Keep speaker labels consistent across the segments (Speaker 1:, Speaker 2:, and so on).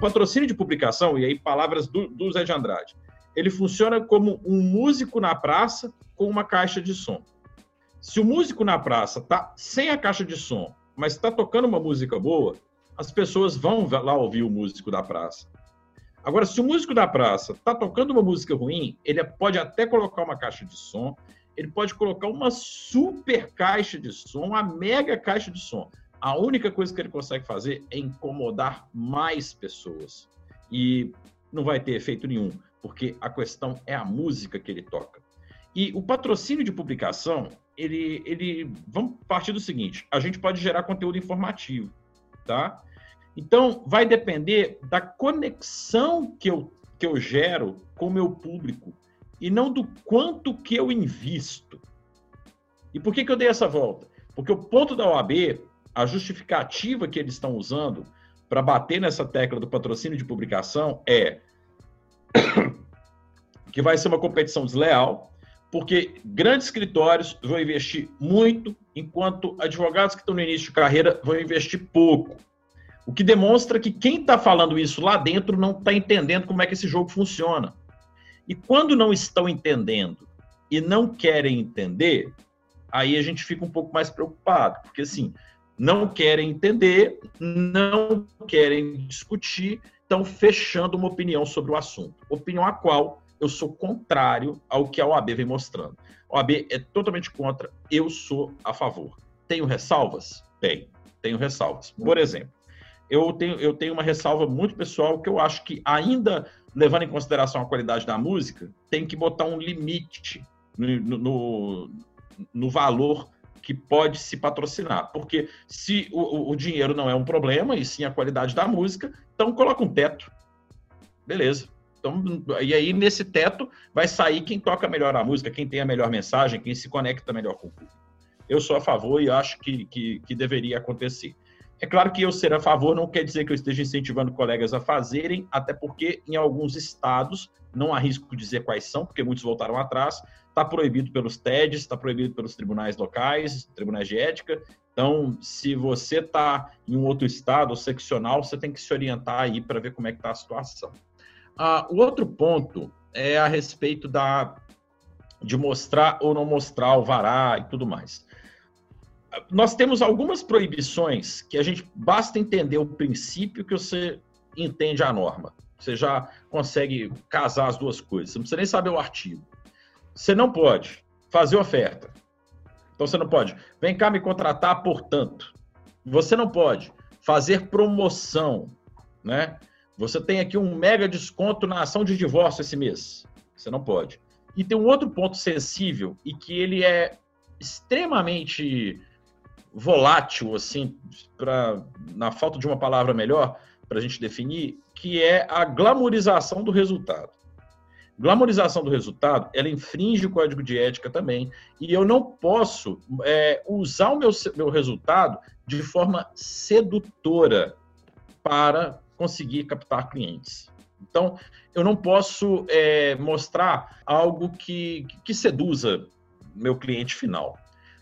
Speaker 1: patrocínio de publicação, e aí palavras do, do Zé de Andrade, ele funciona como um músico na praça com uma caixa de som. Se o músico na praça tá sem a caixa de som, mas está tocando uma música boa, as pessoas vão lá ouvir o músico da praça. Agora, se o músico da praça está tocando uma música ruim, ele pode até colocar uma caixa de som, ele pode colocar uma super caixa de som, uma mega caixa de som. A única coisa que ele consegue fazer é incomodar mais pessoas. E não vai ter efeito nenhum, porque a questão é a música que ele toca. E o patrocínio de publicação, ele, ele, vamos partir do seguinte: a gente pode gerar conteúdo informativo, tá? Então, vai depender da conexão que eu, que eu gero com o meu público e não do quanto que eu invisto. E por que, que eu dei essa volta? Porque o ponto da OAB a justificativa que eles estão usando para bater nessa tecla do patrocínio de publicação é que vai ser uma competição desleal, porque grandes escritórios vão investir muito, enquanto advogados que estão no início de carreira vão investir pouco. O que demonstra que quem está falando isso lá dentro não está entendendo como é que esse jogo funciona. E quando não estão entendendo e não querem entender, aí a gente fica um pouco mais preocupado, porque assim, não querem entender, não querem discutir, estão fechando uma opinião sobre o assunto. Opinião a qual eu sou contrário ao que a OAB vem mostrando. A OAB é totalmente contra, eu sou a favor. Tenho ressalvas? Tenho, tenho ressalvas. Por exemplo, eu tenho, eu tenho uma ressalva muito pessoal que eu acho que, ainda levando em consideração a qualidade da música, tem que botar um limite no, no, no valor que pode se patrocinar. Porque se o, o, dinheiro não é um problema, e sim a qualidade da música, então coloca um teto. Beleza. Então, e aí, nesse teto, vai sair quem toca melhor a música, quem tem a melhor mensagem, quem se conecta melhor com o público. Eu sou a favor e acho que, que, que deveria acontecer. É claro que eu ser a favor não quer dizer que eu esteja incentivando colegas a fazerem, até porque em alguns estados, não arrisco dizer quais são, porque muitos voltaram atrás, está proibido pelos TEDs, está proibido pelos tribunais locais, tribunais de ética. Então, se você está em um outro estado, ou seccional, você tem que se orientar aí para ver como é que está a situação. Ah, o outro ponto é a respeito da de mostrar ou não mostrar o vará e tudo mais. Nós temos algumas proibições que a gente basta entender o princípio que você entende a norma. Você já consegue casar as duas coisas. Você não precisa nem saber o artigo. Você não pode fazer oferta. Então você não pode. Vem cá me contratar, portanto. Você não pode fazer promoção, né? Você tem aqui um mega desconto na ação de divórcio esse mês. Você não pode. E tem um outro ponto sensível e que ele é extremamente volátil, assim, para na falta de uma palavra melhor para a gente definir, que é a glamorização do resultado. Glamorização do resultado, ela infringe o código de ética também, e eu não posso é, usar o meu, meu resultado de forma sedutora para conseguir captar clientes. Então, eu não posso é, mostrar algo que, que seduza meu cliente final.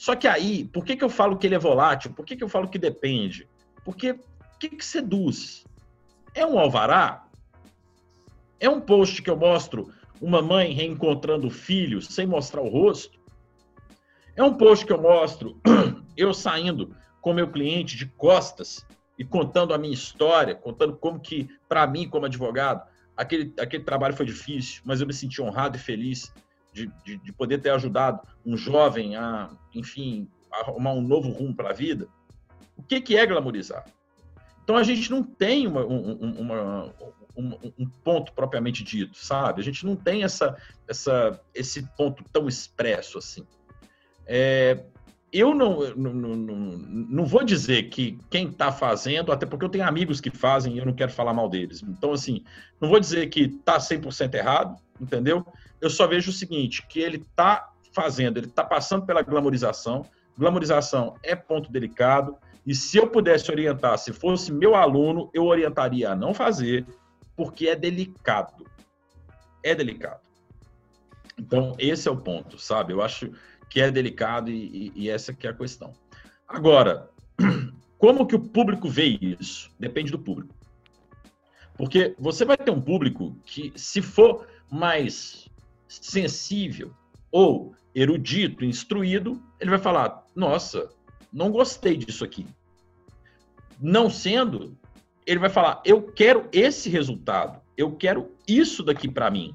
Speaker 1: Só que aí, por que, que eu falo que ele é volátil? Por que, que eu falo que depende? Porque o que, que seduz? É um alvará? É um post que eu mostro uma mãe reencontrando o filho sem mostrar o rosto. É um post que eu mostro eu saindo com meu cliente de costas e contando a minha história, contando como que, para mim, como advogado, aquele, aquele trabalho foi difícil, mas eu me senti honrado e feliz de, de, de poder ter ajudado um jovem a, enfim, arrumar um novo rumo para a vida. O que, que é glamorizar? Então a gente não tem uma, uma, um, ponto propriamente dito, sabe? A gente não tem essa, essa, esse ponto tão expresso assim. É, eu não, não, não, não, vou dizer que quem está fazendo, até porque eu tenho amigos que fazem e eu não quero falar mal deles. Então, assim, não vou dizer que está 100% errado, entendeu? Eu só vejo o seguinte, que ele está fazendo, ele está passando pela glamorização. Glamorização é ponto delicado. E se eu pudesse orientar, se fosse meu aluno, eu orientaria a não fazer, porque é delicado. É delicado. Então, esse é o ponto, sabe? Eu acho que é delicado e, e, e essa que é a questão. Agora, como que o público vê isso? Depende do público. Porque você vai ter um público que, se for mais sensível ou erudito, instruído, ele vai falar: nossa, não gostei disso aqui. Não sendo, ele vai falar: eu quero esse resultado, eu quero isso daqui para mim.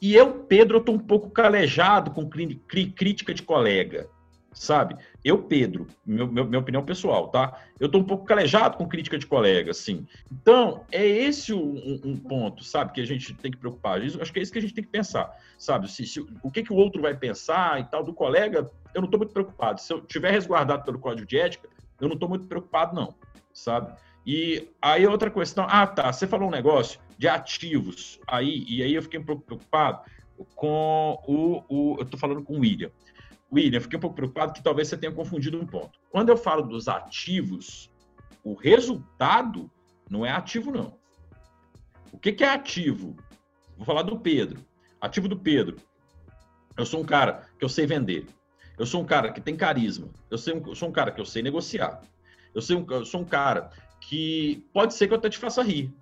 Speaker 1: E eu, Pedro, tô um pouco calejado com crítica de colega sabe? Eu, Pedro, meu, meu, minha opinião pessoal, tá? Eu tô um pouco calejado com crítica de colega, assim. Então, é esse um, um ponto, sabe, que a gente tem que preocupar. Isso, acho que é isso que a gente tem que pensar, sabe? Se, se, o que, que o outro vai pensar e tal do colega, eu não tô muito preocupado. Se eu tiver resguardado pelo código de ética, eu não tô muito preocupado, não, sabe? E aí outra questão, ah, tá, você falou um negócio de ativos aí, e aí eu fiquei um pouco preocupado com o, o eu tô falando com o William. William, fiquei um pouco preocupado que talvez você tenha confundido um ponto. Quando eu falo dos ativos, o resultado não é ativo, não. O que, que é ativo? Vou falar do Pedro. Ativo do Pedro. Eu sou um cara que eu sei vender. Eu sou um cara que tem carisma. Eu, sei, eu sou um cara que eu sei negociar. Eu, sei um, eu sou um cara que pode ser que eu até te faça rir.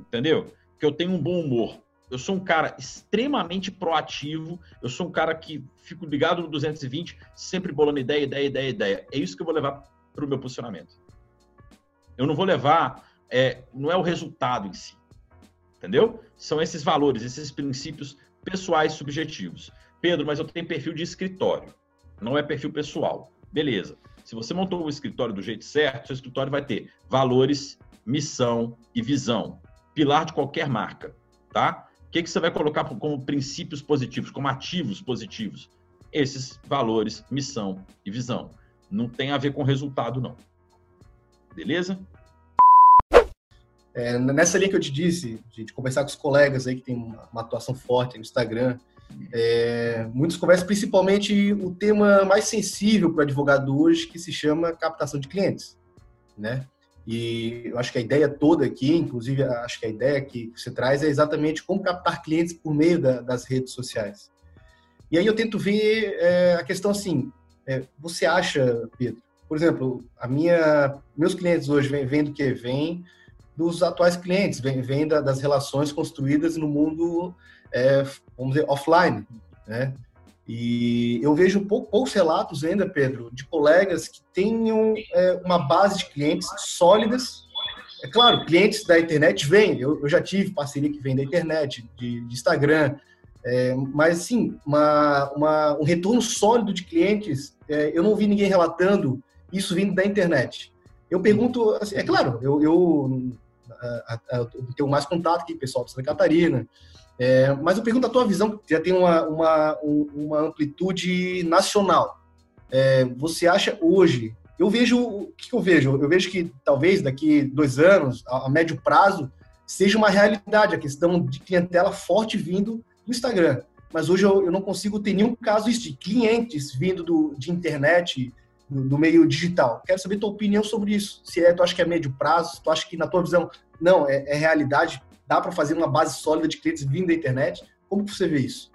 Speaker 1: Entendeu? Que eu tenho um bom humor eu sou um cara extremamente proativo, eu sou um cara que fico ligado no 220, sempre bolando ideia, ideia, ideia, ideia. É isso que eu vou levar para o meu posicionamento. Eu não vou levar, é, não é o resultado em si, entendeu? São esses valores, esses princípios pessoais subjetivos. Pedro, mas eu tenho perfil de escritório, não é perfil pessoal. Beleza. Se você montou o escritório do jeito certo, seu escritório vai ter valores, missão e visão, pilar de qualquer marca, tá? Que, que você vai colocar como princípios positivos, como ativos positivos? Esses valores, missão e visão. Não tem a ver com resultado, não. Beleza?
Speaker 2: É, nessa linha que eu te disse, de, conversar com os colegas aí que tem uma, uma atuação forte no Instagram, é, muitos conversam principalmente o tema mais sensível para o advogado hoje, que se chama captação de clientes, né? E eu acho que a ideia toda aqui, inclusive acho que a ideia que você traz é exatamente como captar clientes por meio da, das redes sociais. E aí eu tento ver é, a questão assim, é, você acha, Pedro, por exemplo, a minha, meus clientes hoje vêm vem do que? Vêm dos atuais clientes, vêm vem das relações construídas no mundo, é, vamos dizer, offline, né? E eu vejo poucos relatos ainda, Pedro, de colegas que tenham é, uma base de clientes sólidas. É claro, clientes da internet vêm, eu, eu já tive parceria que vem da internet, de, de Instagram, é, mas sim, uma, uma, um retorno sólido de clientes, é, eu não vi ninguém relatando isso vindo da internet. Eu pergunto, assim, é claro, eu, eu, eu tenho mais contato aqui, pessoal de Santa Catarina, é, mas eu pergunto a tua visão, que já tem uma, uma, uma amplitude nacional. É, você acha hoje? Eu vejo o que eu vejo. Eu vejo que talvez daqui dois anos, a, a médio prazo, seja uma realidade a questão de clientela forte vindo do Instagram. Mas hoje eu, eu não consigo ter nenhum caso de clientes vindo do, de internet, do, do, meio digital. Quero saber tua opinião sobre isso. Se é, tu acha que é médio prazo, tu acha que na tua visão não é, é realidade Dá para fazer uma base sólida de clientes vindo da internet? Como você vê isso?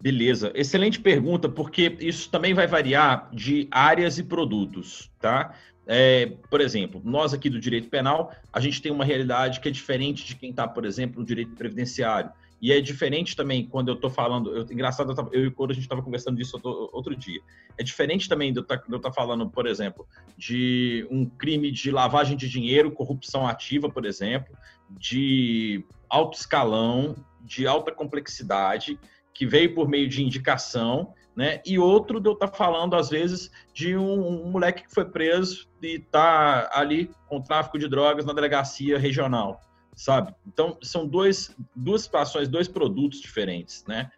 Speaker 1: Beleza, excelente pergunta, porque isso também vai variar de áreas e produtos, tá? É, por exemplo, nós aqui do direito penal, a gente tem uma realidade que é diferente de quem está, por exemplo, no direito previdenciário. E é diferente também quando eu estou falando. Eu, engraçado, eu, tava, eu e quando a gente estava conversando disso outro, outro, dia. É diferente também de eu tá, estar tá falando, por exemplo, de um crime de lavagem de dinheiro, corrupção ativa, por exemplo, de alto escalão, de alta complexidade, que veio por meio de indicação, né? E outro de eu estar tá falando, às vezes, de um, um moleque que foi preso e está ali com tráfico de drogas na delegacia regional sabe? Então, são dois, duas situações, dois produtos diferentes, né?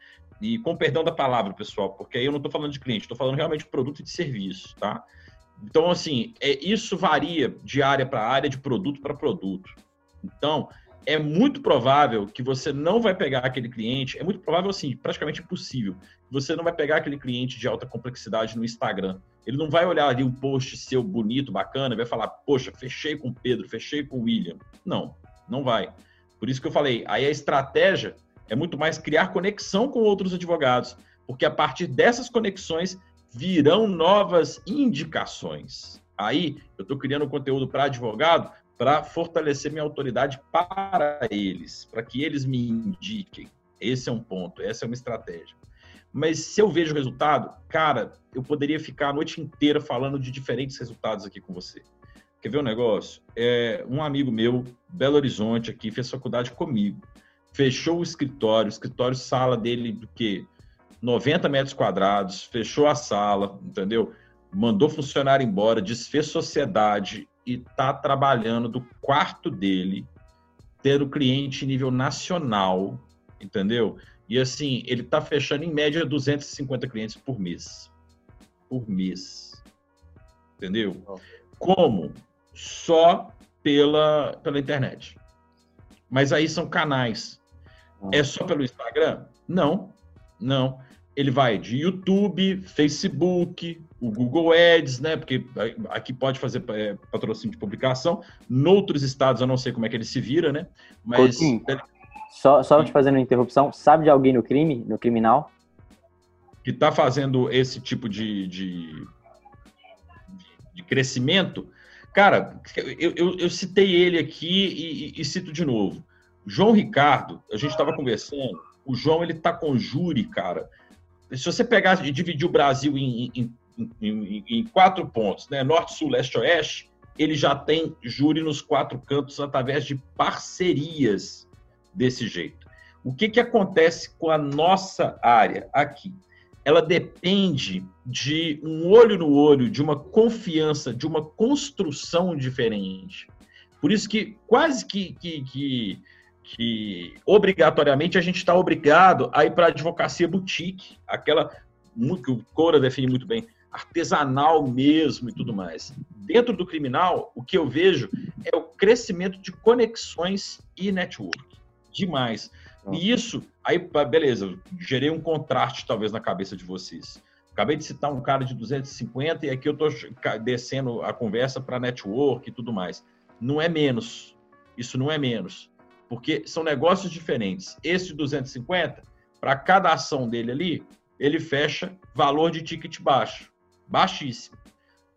Speaker 1: E com perdão da palavra, pessoal, porque aí eu não estou falando de cliente, estou falando realmente de produto e de serviço, tá? Então, assim, é, isso varia de área para área, de produto para produto. Então, é muito provável que você não vai pegar aquele cliente, é muito provável, assim, praticamente impossível, que você não vai pegar aquele cliente de alta complexidade no Instagram. Ele não vai olhar ali um post seu bonito, bacana, e vai falar, poxa, fechei com o Pedro, fechei com o William. Não, não vai. Por isso que eu falei, aí a estratégia é muito mais criar conexão com outros advogados, porque a partir dessas conexões virão novas indicações. Aí eu estou criando conteúdo para advogado para fortalecer minha autoridade para eles, para que eles me indiquem. Esse é um ponto, essa é uma estratégia. Mas se eu vejo resultado, cara, eu poderia ficar a noite inteira falando de diferentes resultados aqui com você. Quer ver um negócio? É, um amigo meu, Belo Horizonte, aqui, fez faculdade comigo. Fechou o escritório, o escritório sala dele do quê? 90 metros quadrados, fechou a sala, entendeu? Mandou funcionário embora, desfez sociedade e tá trabalhando do quarto dele, ter o cliente nível nacional, entendeu? E assim, ele tá fechando em média 250 clientes por mês. Por mês. Entendeu? Como? Só pela, pela internet. Mas aí são canais. É só pelo Instagram? Não, não ele vai de YouTube, Facebook, o Google Ads, né? Porque aqui pode fazer é, patrocínio de publicação. Noutros estados eu não sei como é que ele se vira, né?
Speaker 3: Mas Coutinho, só, só te fazendo uma interrupção, sabe de alguém no crime, no criminal?
Speaker 1: Que está fazendo esse tipo de, de, de, crescimento? Cara, eu, eu, eu citei ele aqui e, e, e cito de novo. João Ricardo, a gente estava conversando, o João ele tá com júri, cara, se você pegar e dividir o Brasil em, em, em, em quatro pontos, né? Norte, Sul, Leste, Oeste, ele já tem júri nos quatro cantos através de parcerias desse jeito. O que, que acontece com a nossa área aqui? Ela depende de um olho no olho, de uma confiança, de uma construção diferente. Por isso que quase que, que, que que obrigatoriamente a gente está obrigado a ir para a advocacia boutique, aquela que o Cora define muito bem, artesanal mesmo e tudo mais. Dentro do criminal, o que eu vejo é o crescimento de conexões e network. Demais. E isso, aí, beleza, gerei um contraste talvez na cabeça de vocês. Acabei de citar um cara de 250 e aqui eu estou descendo a conversa para network e tudo mais. Não é menos. Isso não é menos porque são negócios diferentes. Esse 250, para cada ação dele ali, ele fecha valor de ticket baixo, baixíssimo.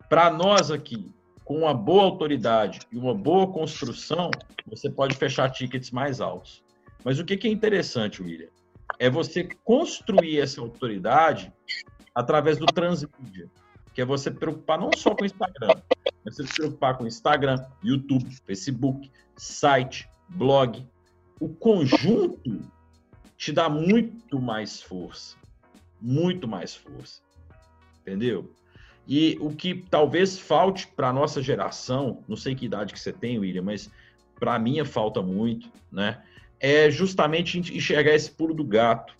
Speaker 1: Para nós aqui, com uma boa autoridade e uma boa construção, você pode fechar tickets mais altos. Mas o que é interessante, William, é você construir essa autoridade através do transmídia, que é você preocupar não só com o Instagram, mas você se preocupar com Instagram, YouTube, Facebook, site, blog, o conjunto te dá muito mais força. Muito mais força. Entendeu? E o que talvez falte para a nossa geração, não sei que idade que você tem, William, mas para mim falta muito, né? É justamente enxergar esse pulo do gato.